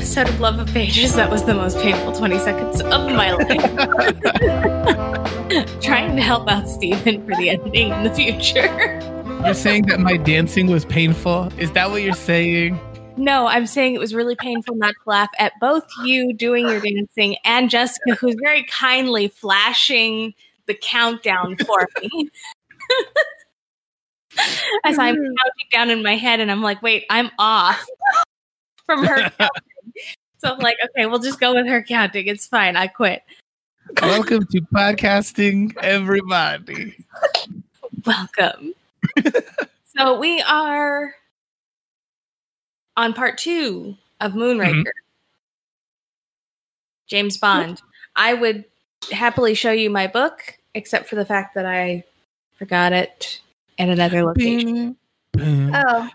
Episode of Love of Pages. That was the most painful 20 seconds of my life. Trying to help out Steven for the editing in the future. You're saying that my dancing was painful? Is that what you're saying? No, I'm saying it was really painful not to laugh at both you doing your dancing and Jessica, who's very kindly flashing the countdown for me. As I'm counting down in my head, and I'm like, wait, I'm off from her. So I'm like, okay, we'll just go with her counting. It's fine. I quit. Welcome to podcasting, everybody. Welcome. so we are on part two of Moonraker. James Bond. I would happily show you my book, except for the fact that I forgot it at another location. Oh, uh,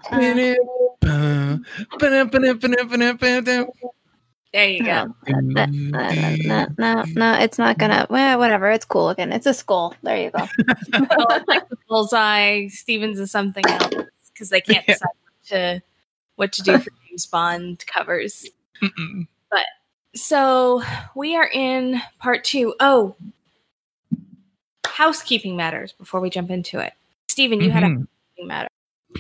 There you go. no, no, no, no, no, no, it's not gonna. Well, whatever. It's cool looking. It's a skull. There you go. Well, it's like the bullseye. Stevens is something else because they can't Yeah. decide what to what to do for James Bond covers. Mm-mm. So we are in part two. Oh, housekeeping matters before we jump into it. Steven, you had a Mhm. housekeeping matter.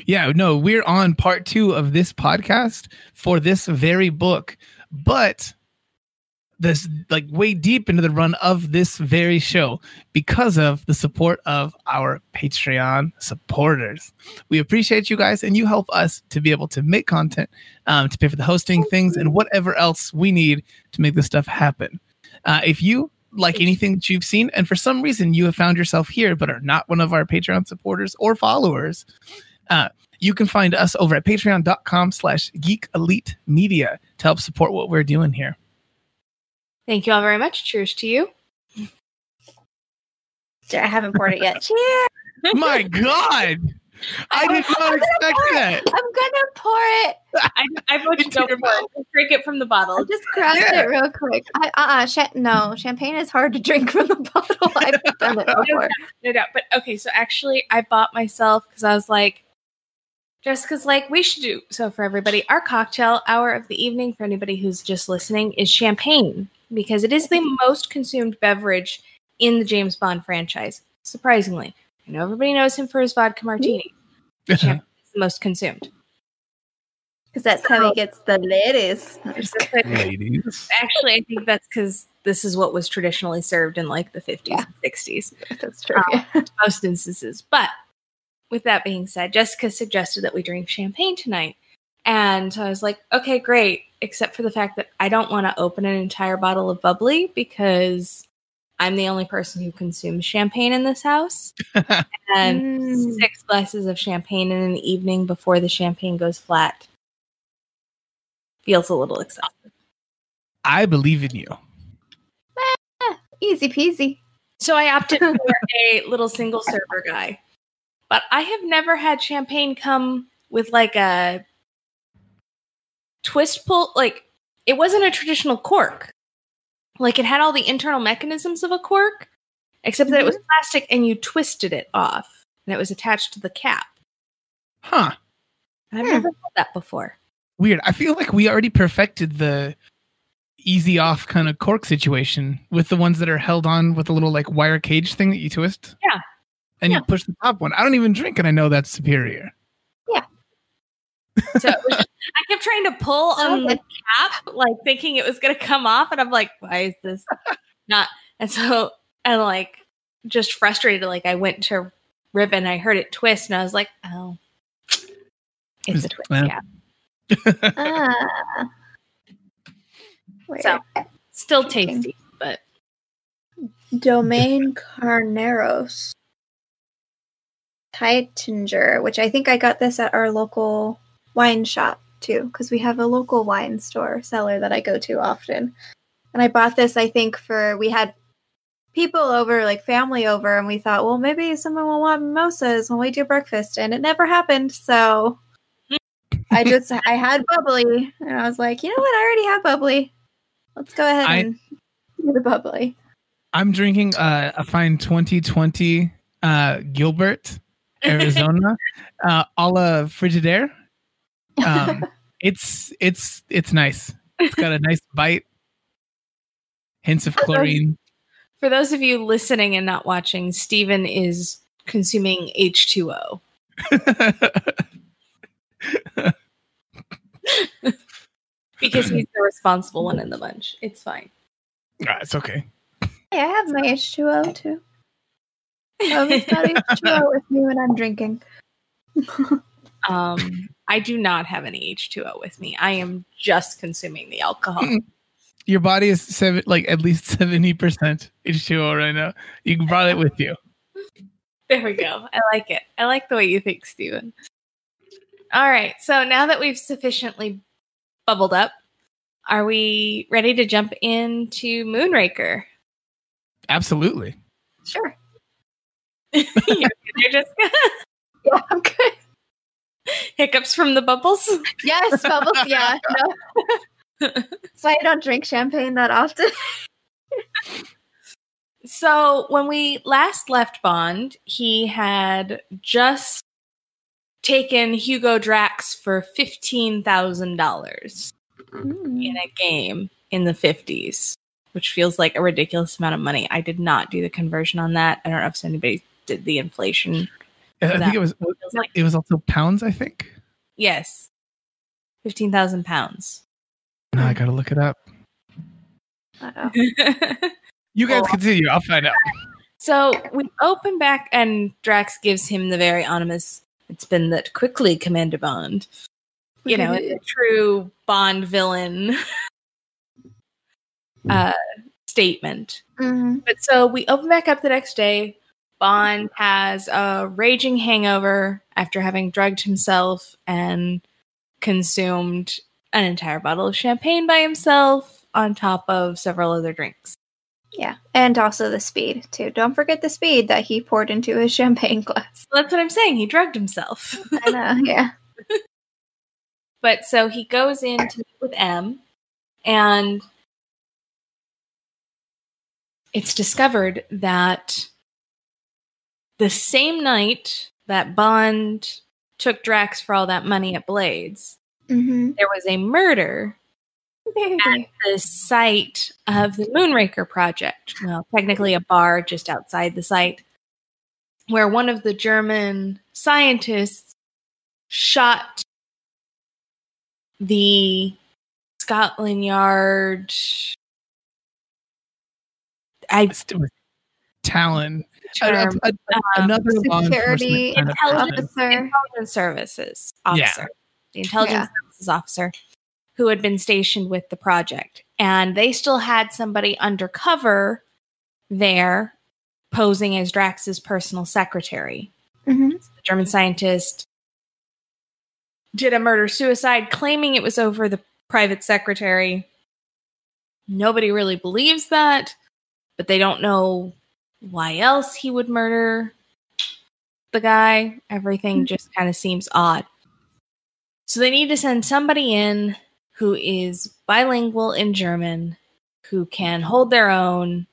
Yeah, no, we're on part two of this podcast for this very book, but this like way deep into the run of this very show because of the support of our Patreon supporters. We appreciate you guys, and you help us to be able to make content, um, to pay for the hosting things, and whatever else we need to make this stuff happen. Uh, if you like anything that you've seen, and for some reason you have found yourself here but are not one of our Patreon supporters or followers, uh, you can find us over at patreon.com slash geek elite media to help support what we're doing here. Thank you all very much. Cheers to you. I haven't poured it yet. Cheers. My God. I did not I'm gonna expect pour that. it. I'm gonna pour it. I, I vote you Into go your for it. Drink it from the I bottle. just grabbed Yeah. it real quick. I, uh-uh, cha- no, champagne is hard to drink from the bottle. I've done it before. no doubt. But okay, so actually, I bought myself because I was like, Jessica's like, we should do so for everybody. Our cocktail hour of the evening for anybody who's just listening is champagne because it is the mm-hmm. most consumed beverage in the James Bond franchise. Surprisingly, I know everybody knows him for his vodka martini. Mm-hmm. Champagne uh-huh. is the most consumed. Because that's how he gets the ladies. I'm just kidding. Ladies. Actually, I think that's because this is what was traditionally served in like the 50s Yeah. and 60s. That's true. Um, most instances. But with that being said, Jessica suggested that we drink champagne tonight. And so I was like, okay, great. Except for the fact that I don't want to open an entire bottle of bubbly because I'm the only person who consumes champagne in this house. And Mm. six glasses of champagne in an evening before the champagne goes flat feels a little excessive. I believe in you. Easy peasy. So I opted for a little single server guy. But I have never had champagne come with like a twist pull. Like it wasn't a traditional cork. Like it had all the internal mechanisms of a cork, except that it was plastic and you twisted it off and it was attached to the cap. Huh. I've Hmm. never had that before. Weird. I feel like we already perfected the easy off kind of cork situation with the ones that are held on with a little like wire cage thing that you twist. Yeah. And Yeah. you push the top one. I don't even drink and I know that's superior. Yeah. So it was I kept trying to pull on the cap, like thinking it was gonna come off, and I'm like, why is this not? And so and like just frustrated, like I went to rip and I heard it twist, and I was like, oh, it's a twist Yeah. cap. Ah. So still tasty, but Domaine Carneros. Taittinger, which I think I got this at our local wine shop too, because we have a local wine store cellar that I go to often. And I bought this, I think, for we had people over, like family over, and we thought, well, maybe someone will want mimosas when we do breakfast, and it never happened. So I just I had bubbly, and I was like, you know what? I already have bubbly. Let's go ahead I- and do the bubbly. I'm drinking uh, a fine 2020 uh, Gilbert, Arizona, uh, a la Frigidaire. Um, it's it's it's nice. It's got a nice bite, hints of chlorine. For those of you listening and not watching, Stephen is consuming H2O. because he's the responsible one in the bunch. It's fine. Ah, it's okay. Hey, I have my H2O too. I always got H2O with me when I'm drinking. Um, I do not have any H2O with me. I am just consuming the alcohol. Your body is seven, like at least seventy percent H2O right now. You brought it with you. There we go. I like it. I like the way you think, Steven. All right. So now that we've sufficiently bubbled up, are we ready to jump into Moonraker? Absolutely. Sure. You're just Yeah, I'm good. hiccups from the bubbles. Yes, bubbles. Yeah, no. so I don't drink champagne that often. So when we last left Bond, he had just taken Hugo Drax for fifteen thousand dollars mm. in a game in the fifties, which feels like a ridiculous amount of money. I did not do the conversion on that. I don't know if anybody did the inflation. I think it was Feels like it was also pounds. I think. yes, fifteen thousand pounds. No, I gotta look it up. You guys Well- continue. I'll find out. So we open back, and Drax gives him the very ominous. It's been that quickly, Commander Bond. You know, a true Bond villain uh, statement. Mhm. But so we open back up the next day. Bond has a raging hangover after having drugged himself and consumed an entire bottle of champagne by himself on top of several other drinks. Yeah, and also the speed too. Don't forget the speed that he poured into his champagne glass. That's what I'm saying. He drugged himself. I know. Yeah. But so he goes in to meet with M, and it's discovered that the same night that Bond took Drax for all that money at Blades, Mm-hmm. there was a murder at the site of the Moonraker project. Well, technically a bar just outside the site, where one of the German scientists shot the Scotland Yard. I Tallon. Term a- a- another law security enforcement kind of person. officer. intelligence services Yeah. officer, the intelligence Yeah. services officer who had been stationed with the project. And they still had somebody undercover there posing as Drax's personal secretary. Mhm. The German scientist did a murder suicide, claiming it was over the private secretary. Nobody really believes that, but they don't know why else he would murder the guy. Everything hmm. just kind of seems odd. So they need to send somebody in who is bilingual in German, who can hold their own,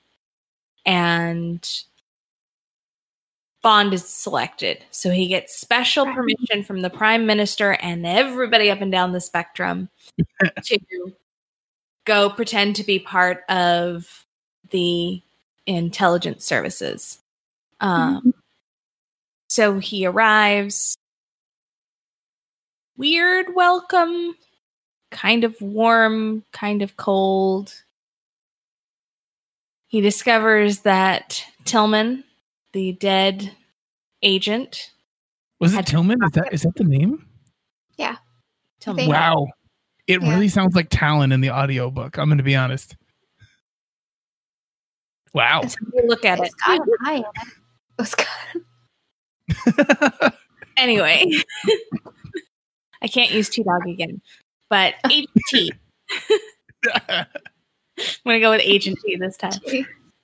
and Bond is selected. So he gets special permission from the prime minister and everybody up and down the spectrum to go pretend to be part of the intelligence services. Um, so he arrives. Weird welcome, kind of warm, kind of cold. He discovers that Tillman, the dead agent, Was it Tillman? Is that is that the name? Yeah. Tillman, Wow. It Yeah. really sounds like Talon in the audiobook. I'm going to be honest. Wow. It's, you look at it. it's got an eye in it. It's got- Anyway, I can't use T Dog again, but Agent T. I'm gonna go with Agent T this time.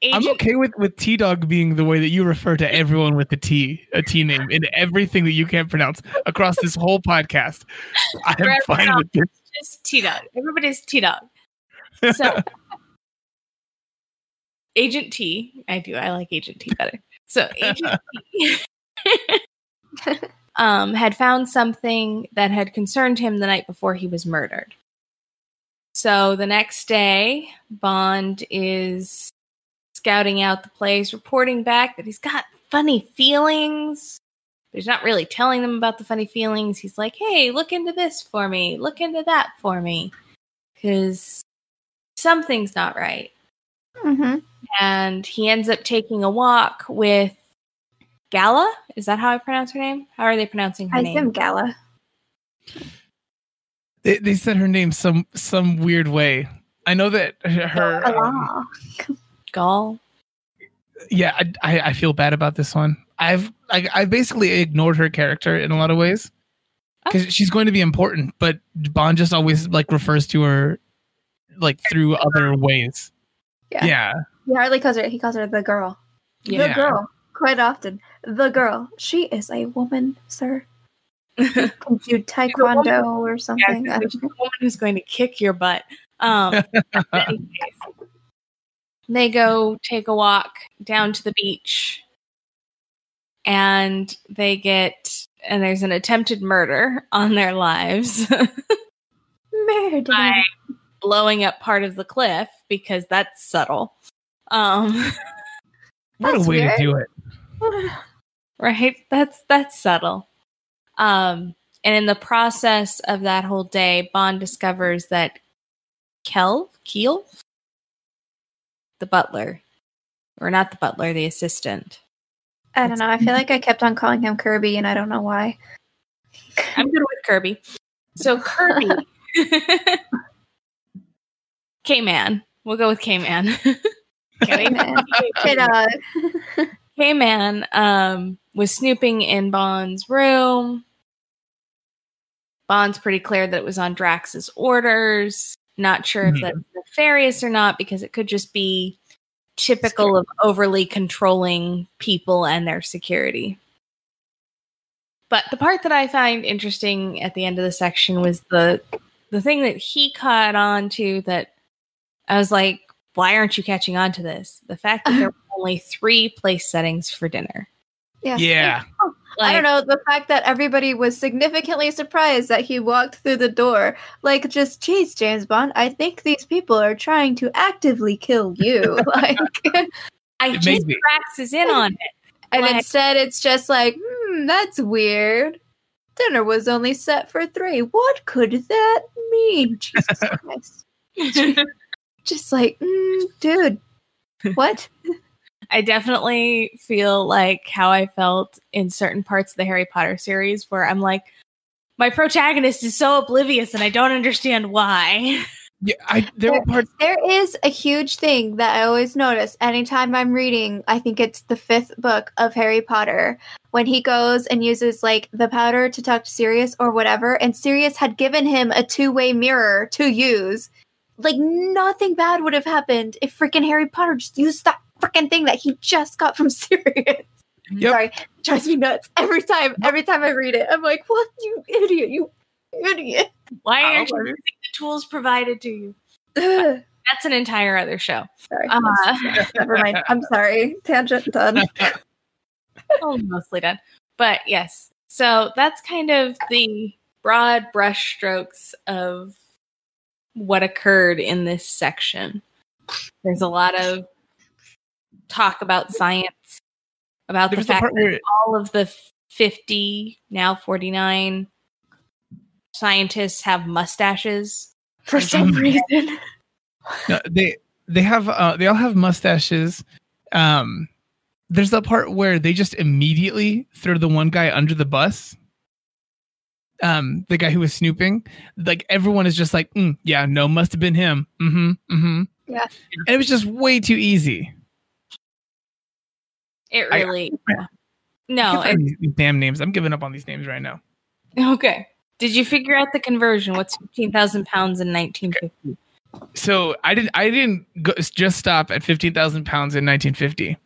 Agent I'm okay with with T Dog being the way that you refer to everyone with a T, a T name, in everything that you can't pronounce across this whole podcast. I'm fine with this. just T Dog. Everybody's T Dog. So Agent T, I do. I like Agent T better. So Agent T um, had found something that had concerned him the night before he was murdered. So the next day, Bond is scouting out the place, reporting back that he's got funny feelings. But he's not really telling them about the funny feelings. He's like, hey, look into this for me. Look into that for me. Because something's not right. Hmm And he ends up taking a walk with Gala. Is that how I pronounce her name? How are they pronouncing her I name? assume Gala. They, they said her name some some weird way. I know that her. um, Gala. Gall. yeah, I, I I feel bad about this one. I've I, I basically ignored her character in a lot of ways because she's going to be important, but Bond just always like refers to her like through other ways. Yeah. yeah. He hardly calls her. He calls her the girl. Yeah. The girl. Quite often, the girl. She is a woman, sir. Can do taekwondo or something. Yeah, there's a woman who's going to kick your butt. Um, in any case, they go take a walk down to the beach, and they get and there's an attempted murder on their lives, Murder. by blowing up part of the cliff because that's subtle. Um, what a way weird. to do it. right? That's that's subtle. Um, and in the process of that whole day, Bond discovers that Kelv, Keel, the butler, or not the butler, the assistant. I don't know. I feel like I kept on calling him Kirby, and I don't know why. I'm good with Kirby. So Kirby, K Man. We'll go with K Man. K-Man. K-Dog. K Man um, was snooping in Bond's room. Bond's pretty clear that it was on Drax's orders. Not sure if Mhm. that's nefarious or not because it could just be typical of overly controlling people and their security. But the part that I find interesting at the end of the section was the the thing that he caught on to that I was like, why aren't you catching on to this? The fact that there were only three place settings for dinner. Yeah. Yeah. I don't know. The fact that everybody was significantly surprised that he walked through the door. Like, just, geez, James Bond, I think these people are trying to actively kill you. like, I It just may be. Is in on it. and Like- instead it's just like, hmm, that's weird. Dinner was only set for three. What could that mean? Jesus Christ. Just like, mm, dude, what? I definitely feel like how I felt in certain parts of the Harry Potter series where I'm like, my protagonist is so oblivious and I don't understand why. Yeah, I there were parts There is a huge thing that I always notice anytime I'm reading, I think it's the fifth book of Harry Potter, when he goes and uses like the powder to talk to Sirius or whatever, and Sirius had given him a two way mirror to use. Like nothing bad would have happened if freaking Harry Potter just used that freaking thing that he just got from Sirius. Yep. Sorry, it drives me nuts every time. Every time I read it, I'm like, "What, you idiot! You idiot!" Why aren't you using the tools provided to you? Ugh. That's an entire other show. Sorry, Uh, never mind. I'm sorry. Tangent done. oh, mostly done. But yes, so that's kind of the broad brushstrokes of what occurred in this section. There's a lot of talk about science, about there the fact that all of the 50, now 49 scientists have mustaches. For some reason. No, they they have uh, they all have mustaches. Um, there's the part where they just immediately throw the one guy under the bus. Um, the guy who was snooping, like everyone is just like, "Mm, yeah, no, must have been him. Mm-hmm. Mm-hmm. Yeah. And it was just way too easy. It really. I no, it, these, these damn names. I'm giving up on these names right now. okay. Did you figure out the conversion? What's 15,000 pounds in 1950? So I didn't. I didn't go, just stop at fifteen thousand pounds in 1950.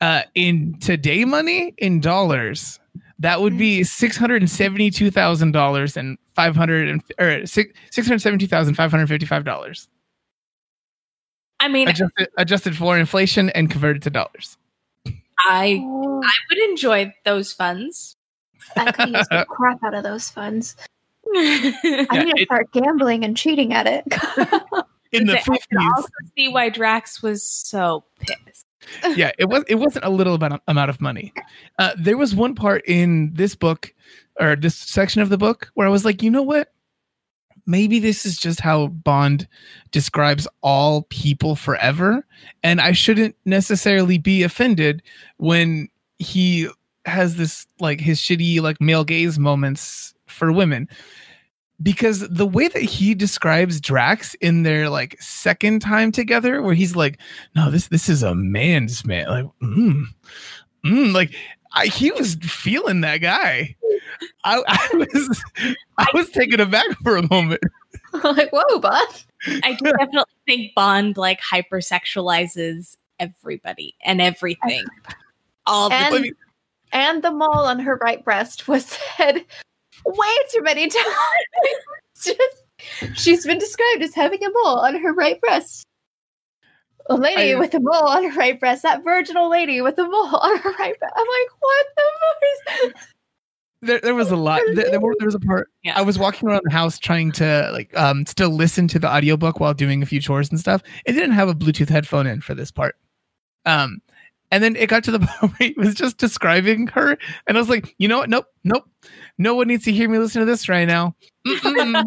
Uh, in today money, in dollars, that would be six hundred and seventy-two thousand dollars and five hundred and or six six hundred seventy-two thousand five hundred fifty-five dollars I mean, adjusted adjusted for inflation and converted to dollars. I Oh, I would enjoy those funds. I could use the crap out of those funds. I Yeah, need to it- start gambling and cheating at it. In the I can also see why Drax was so pissed. Yeah, it was it wasn't a little amount amount of money. Uh, there was one part in this book or this section of the book where I was like, you know what? Maybe this is just how Bond describes all people forever, and I shouldn't necessarily be offended when he has this like his shitty like male gaze moments for women because the way that he describes Drax in their like second time together, where he's like, "No, this this is a man's man," like, mm, mm, like I, he was feeling that guy. I, I was I was taken aback for a moment. like, whoa, bud. I definitely think Bond like hypersexualizes everybody and everything. All the And- Let And the mole on her right breast was said way too many times. Just, she's been described as having a mole on her right breast. A lady I- with a mole on her right breast. That virginal lady with a mole on her right breast. I'm like, what the fuck there, there was a lot. There, there, were, there was a part. Yeah. I was walking around the house trying to like um still listen to the audiobook while doing a few chores and stuff. It didn't have a Bluetooth headphone in for this part. Um, and then it got to the point where he was just describing her, and I was like, you know what? Nope, nope. No one needs to hear me listen to this right now.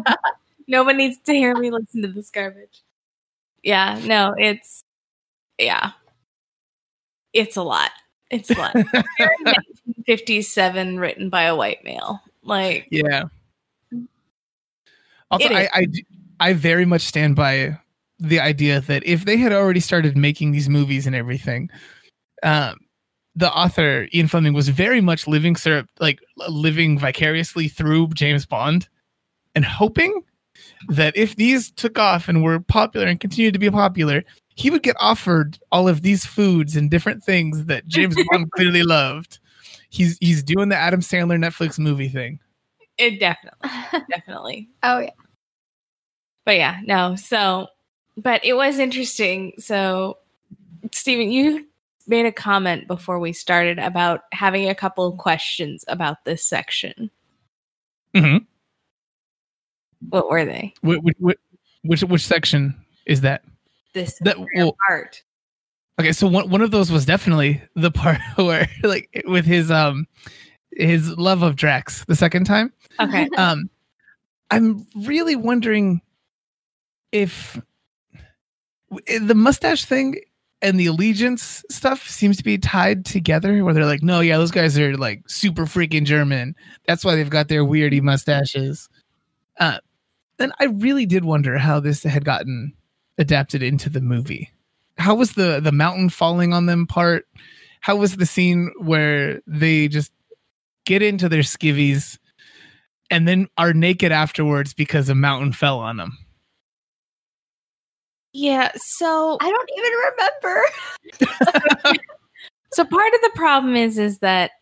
No one needs to hear me listen to this garbage. Yeah, no, it's yeah. It's a lot. It's a lot. Very 1957 written by a white male. Like yeah. Also, It is. I, I d- I very much stand by the idea that if they had already started making these movies and everything, um, the author Ian Fleming was very much living sur- like living vicariously through James Bond, and hoping that if these took off and were popular and continued to be popular, he would get offered all of these foods and different things that James Bond clearly loved. He's he's doing the Adam Sandler Netflix movie thing. it definitely, definitely. oh, yeah. But yeah, no. So, but it was interesting. So, Stephen, you made a comment before we started about having a couple of questions about this section. Mhm. What were they? Which, which, which which section is that? This That well, part. okay. So one one of those was definitely the part where like with his um his love of Drax the second time. Okay. Um, I'm really wondering if the mustache thing and the allegiance stuff seems to be tied together. Where they're like, no, yeah, those guys are like super freaking German. That's why they've got their weirdy mustaches. Uh, then I really did wonder how this had gotten adapted into the movie. How was the the mountain falling on them part? How was the scene where they just get into their skivvies and then are naked afterwards because a mountain fell on them? Yeah. So, I don't even remember. so part of the problem is, is that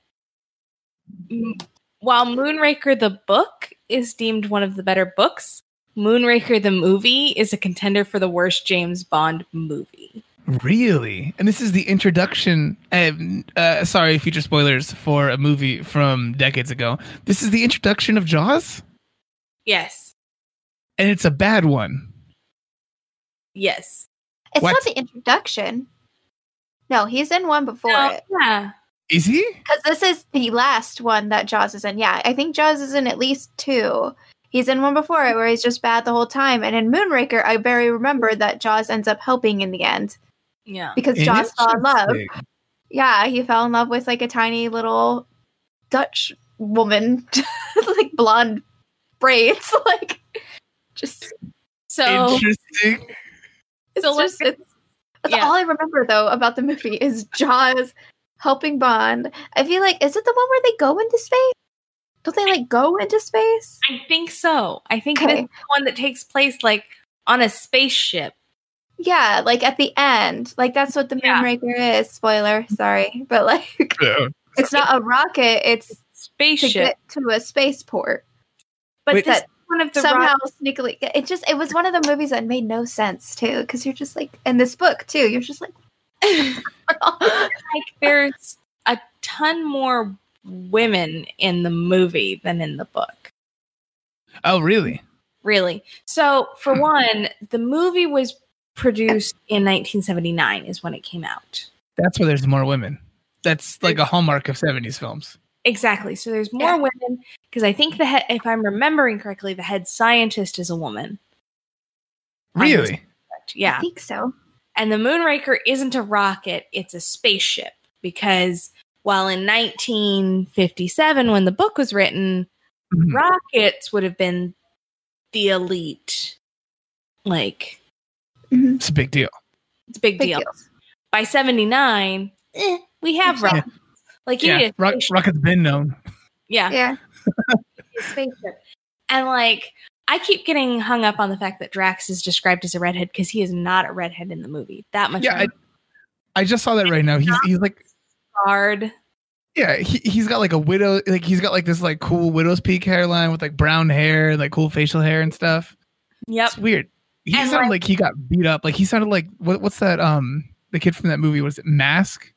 while Moonraker the book is deemed one of the better books, Moonraker the movie is a contender for the worst James Bond movie. Really? And this is the introduction. Um, uh, sorry, future spoilers for a movie from decades ago. This is the introduction of Jaws, Yes. and it's a bad one. Yes. It's What? not the introduction. No, he's in one before No, it. yeah. Is he? Because this is the last one that Jaws is in. Yeah, I think Jaws is in at least two. He's in one before it where he's just bad the whole time. And in Moonraker, I very remember that Jaws ends up helping in the end Yeah. because Jaws fell in love. Yeah, he fell in love with like a tiny little Dutch woman, like blonde braids. Like, just, So Interesting. It's So just, let's- it's, that's yeah. all I remember though about the movie is Jaws helping Bond. I feel like, is it the one where they go into space? Don't they like go into space? I think so. I think Okay. it's the one that takes place like on a spaceship. Yeah, like at the end. Like that's what the Yeah. Moonraker is. Spoiler, sorry. But like it's not a rocket, it's to Spaceship. get to a spaceport. but Wait. this is one of the Somehow rock- sneakily it just it was one of the movies that made no sense too. Cause you're just like in this book too, you're just like like there's a ton more women in the movie than in the book. Oh, really? Really. So, for hmm. one, the movie was produced in 1979 is when it came out. That's where there's more women. That's like a hallmark of 70s films. Exactly. So there's more Yeah. women because I think the head, if I'm remembering correctly, the head scientist is a woman. Really? Yeah. I think so. And the Moonraker isn't a rocket, it's a spaceship because while in 1957 when the book was written, Mhm. rockets would have been the elite like Mhm. It's a big deal. it's a big, Big deal. deal. By 79, eh, we have Yeah. rockets. Like you Yeah, need a Rock. Rocket's been known. yeah. Yeah. spaceship. And like, I keep getting hung up on the fact that Drax is described as a redhead because he is not a redhead in the movie. That much. Yeah, I, I just saw that right now. He's he's like hard. yeah, he he's got like a widow like he's got like this like cool widow's peak hairline with like brown hair, and like cool facial hair and stuff. Yep. It's weird. He And, sounded like- like, he got beat up. Like he sounded like what, what's that? Um, the kid from that movie was it Mask?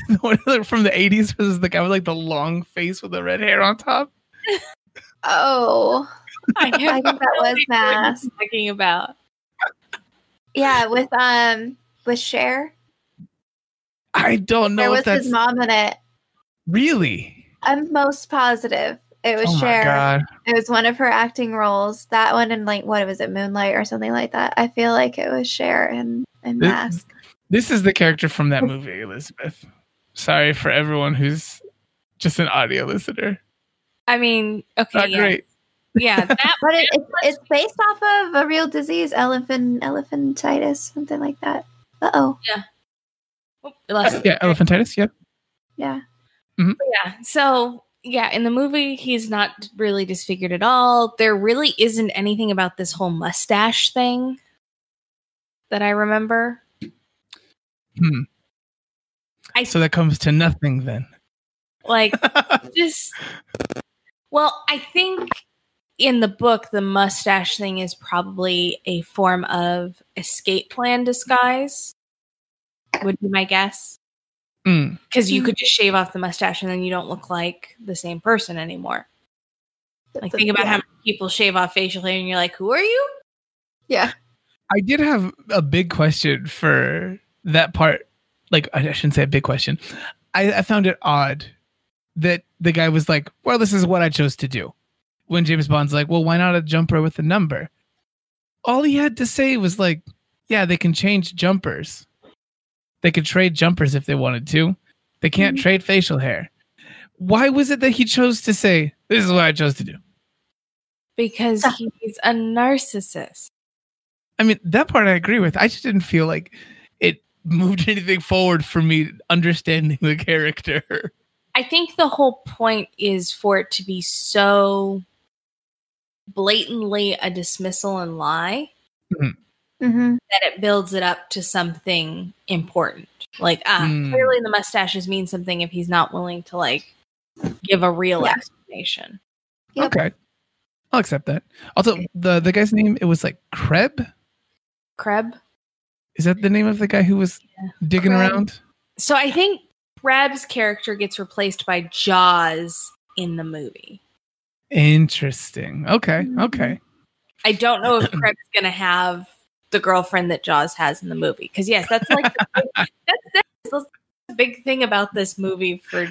The one from the eighties was the guy with like the long face with the red hair on top. Oh. I, I think that was Mask. Talking about. Yeah, with um with Cher. I don't know. There know was that's his mom in it. really. I'm most positive it was Oh Cher. god! It was one of her acting roles. That one and like what was it, Moonlight or something like that. I feel like it was Cher and and This- Mask. This is the character from that movie, Elizabeth. Sorry for everyone who's just an audio listener. I mean, okay, Not yeah, great. yeah. That But it, it's it's based off of a real disease, elephant elephantitis, something like that. Uh oh. less- Yeah, elephantitis. Yep. Yeah. yeah. So yeah, in the movie, he's not really disfigured at all. There really isn't anything about this whole mustache thing that I remember. Hmm. I- so that comes to nothing then. Like just well i think in the book the mustache thing is probably a form of escape plan disguise would be my guess Mm. because you could just shave off the mustache and then you don't look like the same person anymore like think about yeah. how many people shave off facial hair and you're like who are you Yeah. I did have a big question for that part. Like, I shouldn't say a big question. I, I found it odd that the guy was like, well, this is what I chose to do. When James Bond's like, well, why not a jumper with a number? All he had to say was like, yeah, they can change jumpers. They could trade jumpers if they wanted to. They can't Mhm. trade facial hair. Why was it that he chose to say, this is what I chose to do? because he's a narcissist I mean, that part I agree with. I just didn't feel like it moved anything forward for me understanding the character. I think the whole point is for it to be so blatantly a dismissal and lie Mm-hmm. that it builds it up to something important. Like, ah, Hmm. clearly the mustaches mean something if he's not willing to like give a real Yeah. explanation. Yep. Okay. I'll accept that. Also, the the guy's name it was like Kreb. Kreb. Is that the name of the guy who was digging Kreb. around? So I think Kreb's character gets replaced by Jaws in the movie. Interesting. Okay. Mm-hmm. Okay. I don't know if Kreb's gonna have the girlfriend that Jaws has in the movie. Because yes, that's like the big, that's, that's the big thing about this movie for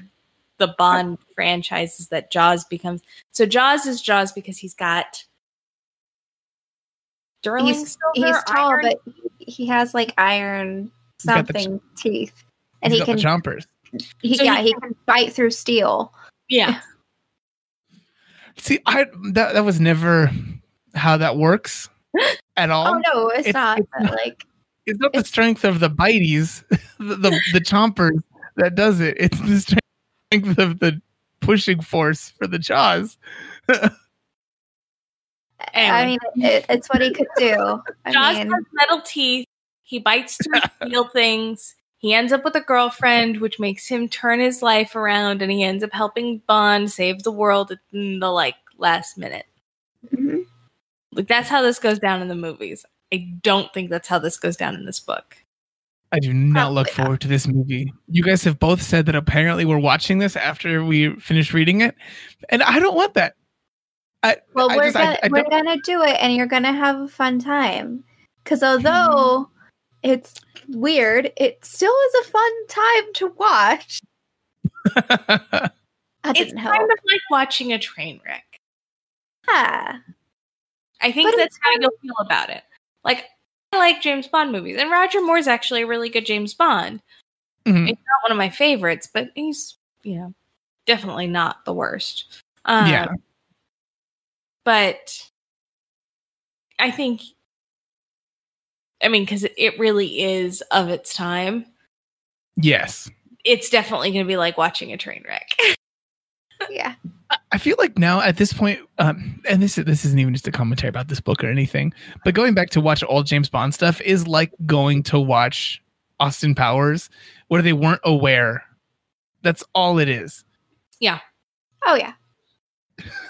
the Bond franchise is that Jaws becomes so Jaws is Jaws because he's got sterling He's silver, he's tall, iron? but he, he has like iron He's got the ch- something teeth, and He's he got can the jumpers. he, So yeah he- he can bite through steel. yeah, See, I that that was never how that works at all. Oh no, it's, it's- not. it's but, like It's not the strength of the bites, the, the the chompers that does it. It's the strength of the pushing force for the jaws. Anyway, I mean, it, it's what he could do. I Jaws mean, has metal teeth. He bites to steel things. He ends up with a girlfriend, which makes him turn his life around, and he ends up helping Bond save the world in the like last minute. mhm. Like that's how this goes down in the movies. I don't think that's how this goes down in this book. I do not look Probably not. forward to this movie. You guys have both said that apparently we're watching this after we finish reading it, and I don't want that. I, well, I we're just- gonna I we're don't- gonna do it, and you're gonna have a fun time. Because although it's weird, it still is a fun time to watch. It's didn't help. kind of like watching a train wreck. yeah. I think But that's how you'll feel about it. Like I like James Bond movies, and Roger Moore's actually a really good James Bond. Mhm. He's not one of my favorites, but he's you know definitely not the worst. Um, Yeah. But I think, I mean, because it really is of its time. yes, It's definitely going to be like watching a train wreck. Yeah. I feel like now at this point, um, and this is this isn't even just a commentary about this book or anything, but going back to watch all James Bond stuff is like going to watch Austin Powers, where they weren't aware. That's all it is. Yeah. Oh yeah.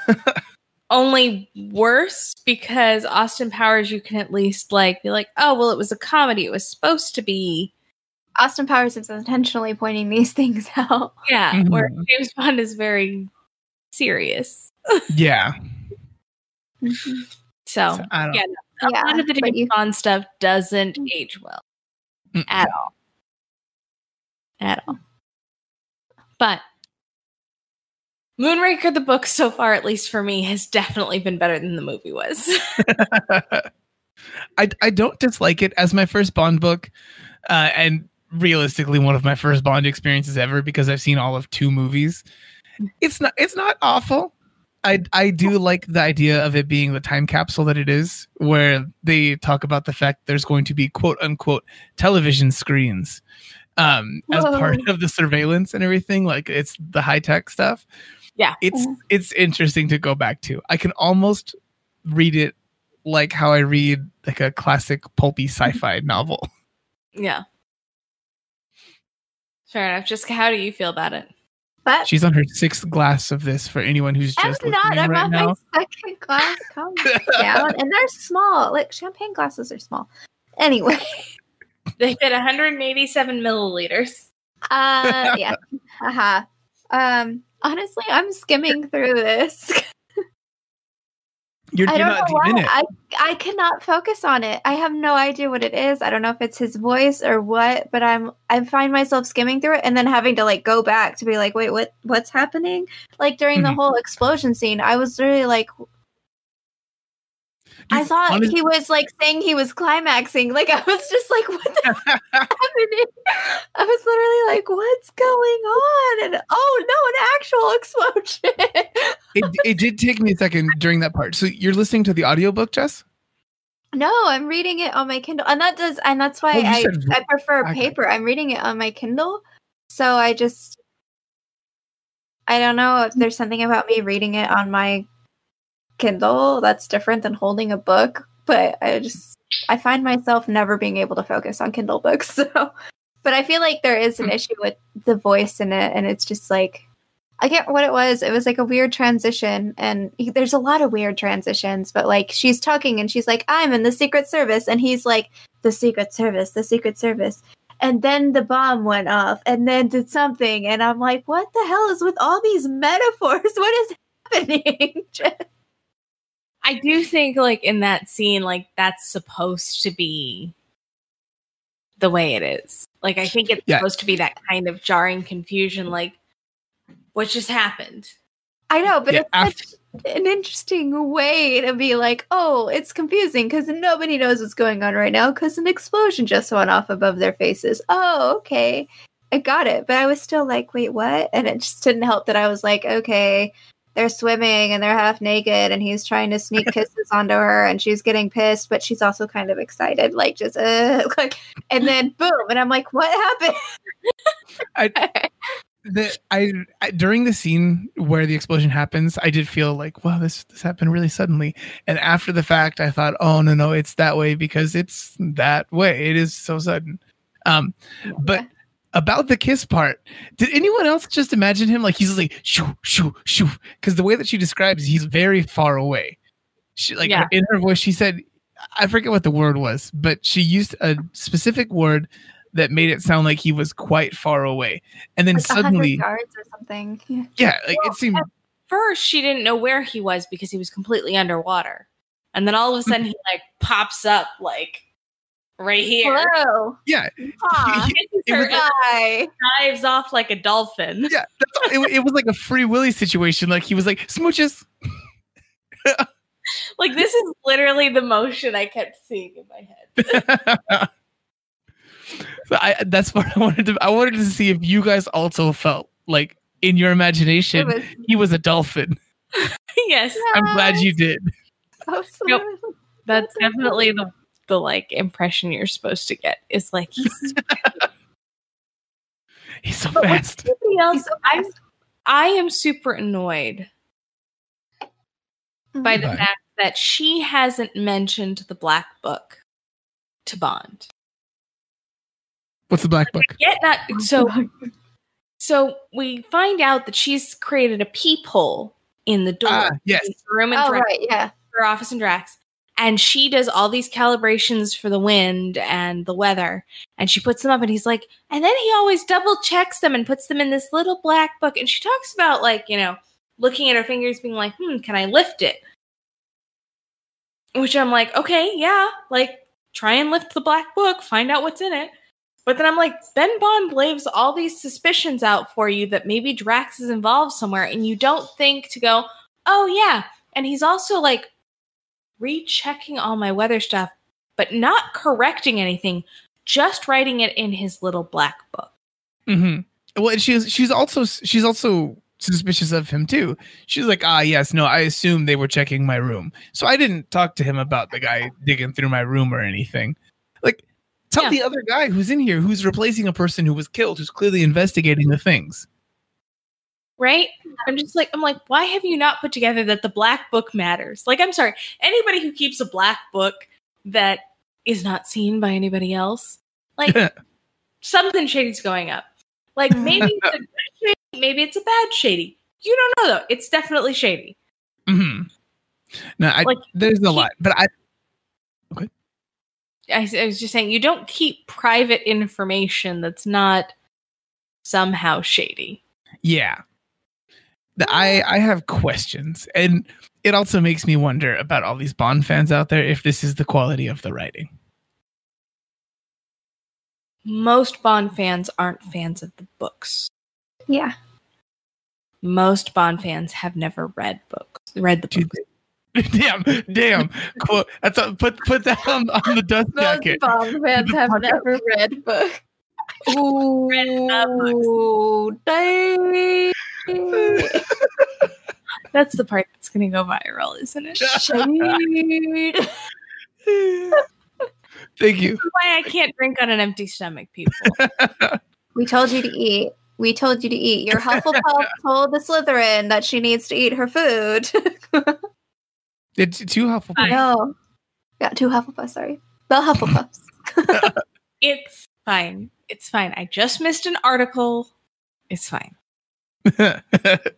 Only worse because Austin Powers, you can at least like be like, oh well, it was a comedy. It was supposed to be. Austin Powers is intentionally pointing these things out. Yeah, Mhm. where James Bond is very serious. Yeah, So, So, I don't. yeah, a Yeah, lot of the James you- Bond stuff doesn't age well Mm. at all. At all. But Moonraker, the book so far, at least for me, has definitely been better than the movie was. I I don't dislike it as my first Bond book, uh, and realistically one of my first Bond experiences ever because I've seen all of two movies. It's not it's not awful. I I do like the idea of it being the time capsule that it is, where they talk about the fact there's going to be quote unquote television screens um as Whoa. part of the surveillance and everything like it's the high tech stuff Yeah. it's Mhm. it's interesting to go back to i can almost read it like how i read like a classic pulpy sci-fi novel yeah. Fair enough. Just how do you feel about it? But she's on her sixth glass of this for anyone who's I'm just not. listening I'm right on now my second glass. Calm down. And they're small. Like champagne glasses are small. Anyway. They fit 187 milliliters. Uh yeah. Haha. Um honestly, I'm skimming through this. you're, I you're don't know why. it I I cannot focus on it. I have no idea what it is. I don't know if it's his voice or what, but I'm I find myself skimming through it and then having to like go back to be like, wait, what what's happening? Like during the Mhm. whole explosion scene, I was really like I thought honest- he was like saying he was climaxing. Like I was just like, what the happening? I was literally like, what's going on? And oh no, an actual explosion. it, it did take me a second during that part so you're listening to the audiobook jess No, I'm reading it on my Kindle, and that does, and that's why Oh, I said- I prefer okay. paper. I'm reading it on my Kindle, so I just I don't know if there's something about me reading it on my Kindle that's different than holding a book, but I just I find myself never being able to focus on Kindle books. So, but I feel like there is an hmm. issue with the voice in it, and it's just like. I get what it was. It was like a weird transition, and he, there's a lot of weird transitions. But like, she's talking, and she's like, "I'm in the Secret Service," and he's like, "The Secret Service, the Secret Service." And then the bomb went off, and then did something, and I'm like, "What the hell is with all these metaphors? What is happening?" I do think, like, in that scene, like, that's supposed to be the way it is. Like, I think it's Yeah. supposed to be that kind of jarring confusion, like, what just happened? I know, but Yeah, it's after- an interesting way to be like, "Oh, it's confusing because nobody knows what's going on right now because an explosion just went off above their faces." Oh, okay. I got it, but I was still like, "Wait, what?" And it just didn't help that I was like, "Okay, they're swimming and they're half naked and he's trying to sneak kisses onto her and she's getting pissed but she's also kind of excited like just uh like and then boom and i'm like what happened the I, I during the scene where the explosion happens, I did feel like, wow, this this happened really suddenly. And after the fact, I thought, oh no, no, it's that way because it's that way. It is so sudden. Um, but about the kiss part, did anyone else just imagine him like he's like shoo shoo shoo? Because the way that she describes, he's very far away. She like Yeah. in her voice, she said, I forget what the word was, but she used a specific word that made it sound like he was quite far away. And then Like suddenly, yards or something. Yeah. yeah, like Well, it seemed First, she didn't know where he was because he was completely underwater, and then all of a mm-hmm. sudden he like pops up like right here. Hello. yeah, Aw, Kisses It her was- and dives off like a dolphin. yeah. That's it, it was like a free Willy situation. Like he was like smooches. Like this is literally the motion I kept seeing in my head. so I that's what I wanted to. I wanted to see if you guys also felt like in your imagination was he was a dolphin. yes, I'm glad you did. so Nope. that's definitely the the like impression you're supposed to get. Is like he's He's so But what's fast. else. He's so I'm fast. I am super annoyed by the Right. fact that she hasn't mentioned the black book to Bond. What's the black book? Yet not so so we find out that she's created a peephole in the door. Ah, yes. the room and Oh Drax, right, yeah. her office and Drax. And she does all these calibrations for the wind and the weather. And she puts them up and he's like, and then he always double checks them and puts them in this little black book. And she talks about like, you know, looking at her fingers, being like, hmm, can I lift it? Which I'm like, okay, yeah, like try and lift the black book, find out what's in it. But then I'm like, Ben Bond lays all these suspicions out for you that maybe Drax is involved somewhere, and you don't think to go, oh yeah. And he's also like rechecking all my weather stuff, but not correcting anything, just writing it in his little black book. Mm-hmm. Well, she's she's also she's also suspicious of him too. She's like, ah, yes, no, I assume they were checking my room, so I didn't talk to him about the guy digging through my room or anything. Like, tell Yeah. the other guy who's in here who's replacing a person who was killed, who's clearly investigating the things. Right? I'm just like, I'm like, why have you not put together that the black book matters? Like, I'm sorry, anybody who keeps a black book that is not seen by anybody else, like something shady's going up. Like maybe it's a shady, maybe it's a bad shady. You don't know though. It's definitely shady. Mm-hmm. No, I, Like, there's a lot, but I I, I was just saying, you don't keep private information that's not somehow shady. yeah, I I have questions, and it also makes me wonder about all these Bond fans out there if this is the quality of the writing. Most Bond fans aren't fans of the books. Yeah. Most Bond fans have never read books. Read the books. damn, damn. Quote. That's a, put put that on, on the dust Most jacket. Bond fans The have podcast. never read book. Ooh, Read the dang. That's the part that's going to go viral, isn't it? That's Shade. Thank you. why I can't drink on an empty stomach, people. We told you to eat. We told you to eat. Your Hufflepuff told the Slytherin that she needs to eat her food. It's too helpful. Fine. no. Yeah, two Hufflepuffs, sorry. The Hufflepuffs. it's fine. It's fine. I just missed an article. It's fine. but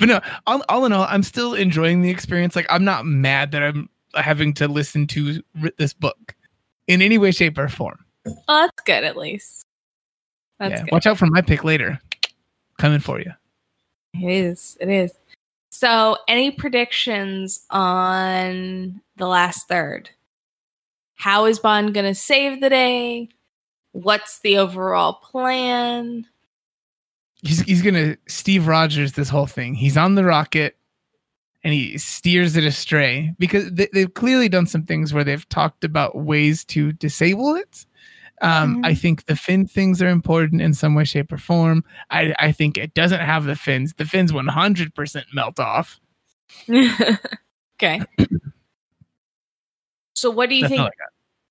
no, all, all in all, I'm still enjoying the experience. Like, I'm not mad that I'm having to listen to this book in any way, shape, or form. Oh, that's good at least. That's yeah, good. watch out for my pick later. Coming for you. It is. It is. So, any predictions on the last third? How is Bond going to save the day? What's the overall plan? He's he's gonna Steve Rogers this whole thing. He's on the rocket, and he steers it astray because they, they've clearly done some things where they've talked about ways to disable it. Um, Mhm. I think the fin things are important in some way, shape, or form. I, I think it doesn't have the fins. The fins 100% melt off. okay. So, what do you That's think the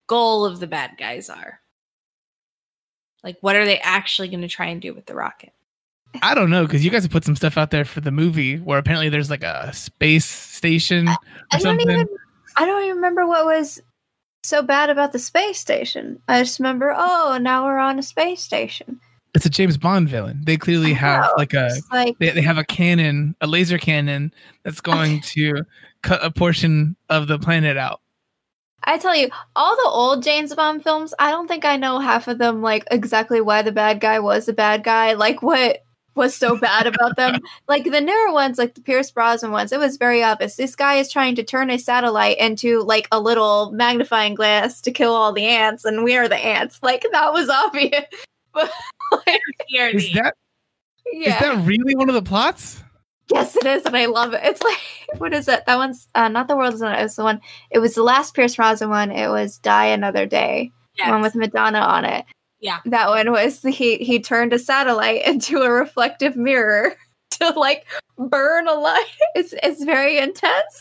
goal of the bad guys are? Like, what are they actually going to try and do with the rocket? I don't know because you guys have put some stuff out there for the movie where apparently there's like a space station or I don't even I don't even remember what was so bad about the space station. I just remember, oh, now we're on a space station. It's a James Bond villain. They clearly have know. like a like they, they have a cannon, a laser cannon that's going to cut a portion of the planet out. I tell you, all the old James Bond films, I don't think I know half of them like exactly why the bad guy was the bad guy, like what was so bad about them. like the newer ones, like the Pierce Brosnan ones, it was very obvious. This guy is trying to turn a satellite into like a little magnifying glass to kill all the ants, and we are the ants. Like that was obvious. But like, Here, Is that yeah. is that really one of the plots? Yes, it is, and I love it. It's like what is it? That one's uh, not the world's not. It was the one. It was the last Pierce Brosnan one. It was Die Another Day, yeah. one with Madonna on it. Yeah. that one was he he turned a satellite into a reflective mirror to like burn a light. It's it's very intense.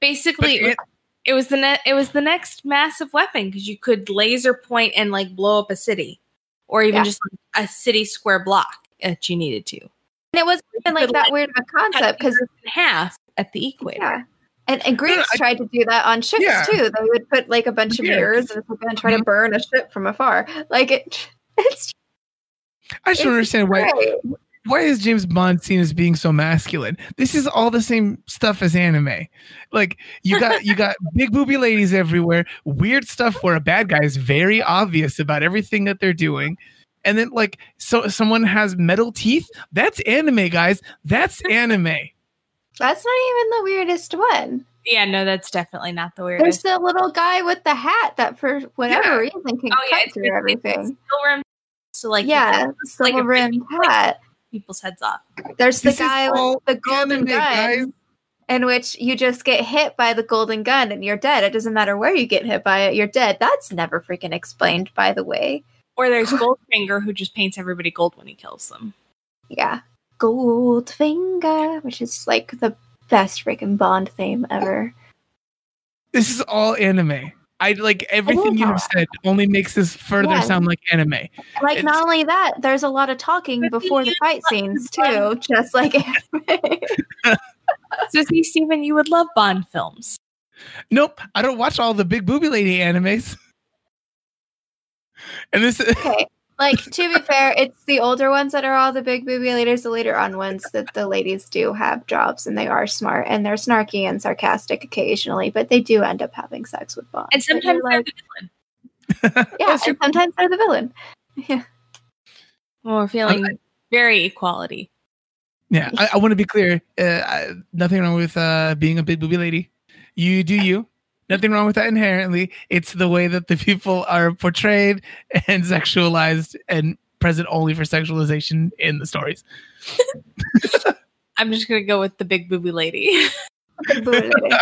basically But it, it was the ne- it was the next massive weapon because you could laser point and like blow up a city or even Yeah. just like, a city square block that you needed to And it wasn't even like that weird of a concept because the Earth in half at the equator yeah. And, and Greeks I- tried to do that on ships Yeah. too. They would put like a bunch of Yeah. mirrors and try to Mhm. burn a ship from afar. Like it, it's I just don't understand why why is James Bond seen as being so masculine? This is all the same stuff as anime. Like you got you got big booby ladies everywhere, weird stuff where a bad guy is very obvious about everything that they're doing. And then like so someone has metal teeth. That's anime, guys. That's anime. That's not even the weirdest one. yeah no that's definitely not the weirdest. There's the little guy with the hat that, for whatever Yeah. reason, can oh yeah cut it's, through it's, everything. it's still rim- so like yeah, silver like a rimmed hat. people's heads off There's the This is guy with the golden gun, guys. in which you just get hit by the golden gun and you're dead. It doesn't matter where you get hit by it, you're dead. That's never freaking explained, by the way. or there's goldfinger who just paints everybody gold when he kills them Yeah. Goldfinger, which is like the best freaking Bond theme ever. This is all anime. I like everything you have said only makes this further Yeah. sound like anime. Like, It's- not only that, there's a lot of talking before the fight scenes, Bond. too, just like anime. so see Steven you would love Bond films Nope, I don't watch all the big booby lady animes. And this okay. Like to be fair, it's the older ones that are all the big booby ladies. The later on ones that the ladies do have jobs and they are smart and they're snarky and sarcastic occasionally, but they do end up having sex with Bond. and But you're sometimes they're the villain yeah, and sometimes they're the villain. Yeah. well, we're feeling very equality Yeah, I, I want to be clear. Uh, I, nothing wrong with uh, being a big booby lady. You do you. Nothing wrong with that inherently. It's the way that the people are portrayed and sexualized and present only for sexualization in the stories. I'm just gonna go with the big booby lady. Big booby lady.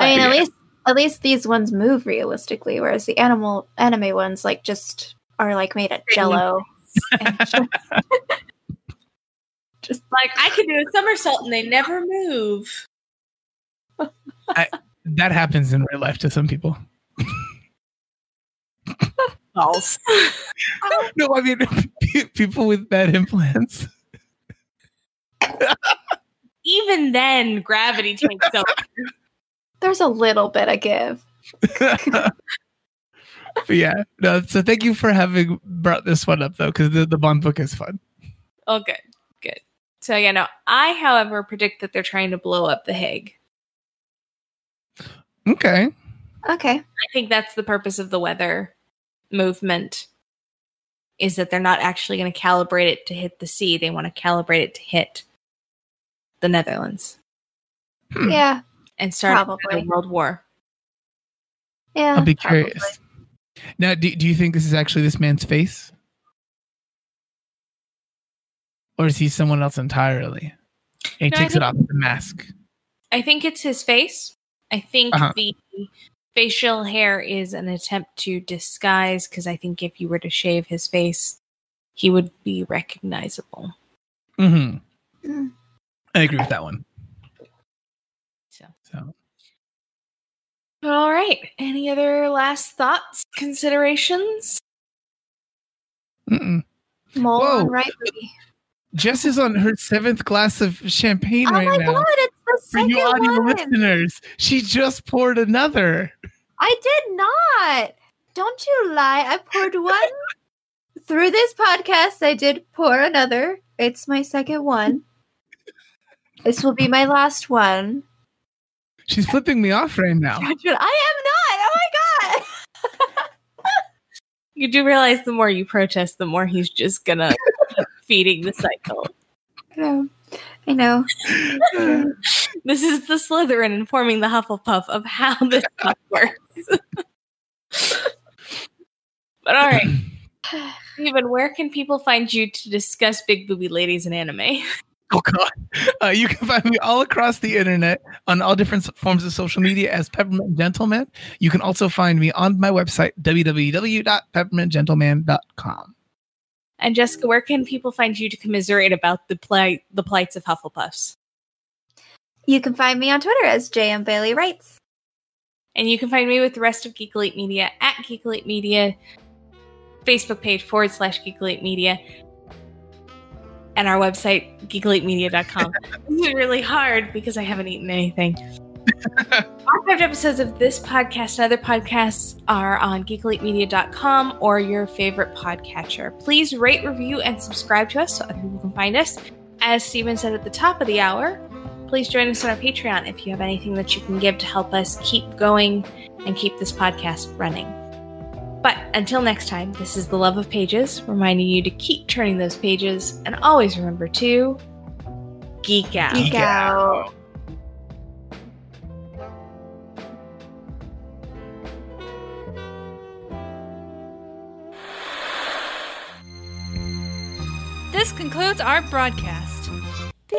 I mean, Yeah. at least at least these ones move realistically, whereas the animal anime ones like just are like made of jello. just, just like I can do a somersault and they never move. That happens in real life to some people. False. No, I mean people with bad implants. Even then, gravity takes over. there's a little bit of give. but yeah, no. So thank you for having brought this one up though, because the, the Bond book is fun. Oh, good, good. So yeah, no. I, however, predict that they're trying to blow up the Hague. Okay. Okay. I think that's the purpose of the weather movement. Is that they're not actually going to calibrate it to hit the sea? They want to calibrate it to hit the Netherlands Hmm. Yeah. and start a world war. Yeah. I'll be probably. curious. Now, do, do you think this is actually this man's face? Or is he someone else entirely? And he No, I takes it off the mask. I think it's his face. I think Uh-huh. the facial hair is an attempt to disguise because I think if you were to shave his face, he would be recognizable. hmm Mm. I agree with that one. So, So all right. Any other last thoughts, considerations? mm-mm. Mole Whoa. on right booty. Jess is on her seventh glass of champagne Oh right now. Oh my god, it's the For second you audio one. listeners, she just poured another. I did not. Don't you lie. I poured one. Through this podcast, I did pour another. It's my second one. This will be my last one. She's flipping me off right now. I am not. Oh my god. You do realize the more you protest, the more he's just gonna keep feeding the cycle. I know. I know. This is the Slytherin informing the Hufflepuff of how this stuff works. but all right, Steven, where can people find you to discuss big booby ladies in anime? Oh God! Uh, you can find me all across the internet on all different forms of social media as Peppermint Gentleman. You can also find me on my website www.peppermintgentleman.com. And Jessica, where can people find you to commiserate about the plight the plights of Hufflepuffs? You can find me on Twitter as JM Bailey Writes. And you can find me with the rest of Geek Elite Media at Geek Elite Media, Facebook page forward slash Geek Elite Media, and our website, geekelitemedia.com. this is really hard because I haven't eaten anything. Archived episodes of this podcast and other podcasts are on geekelitemedia.com or your favorite podcatcher. Please rate, review, and subscribe to us so other people can find us. As Steven said at the top of the hour, please join us on our Patreon if you have anything that you can give to help us keep going and keep this podcast running. But until next time, this is The Love of Pages, reminding you to keep turning those pages and always remember to geek out. Geek out. This concludes our broadcast. Beep.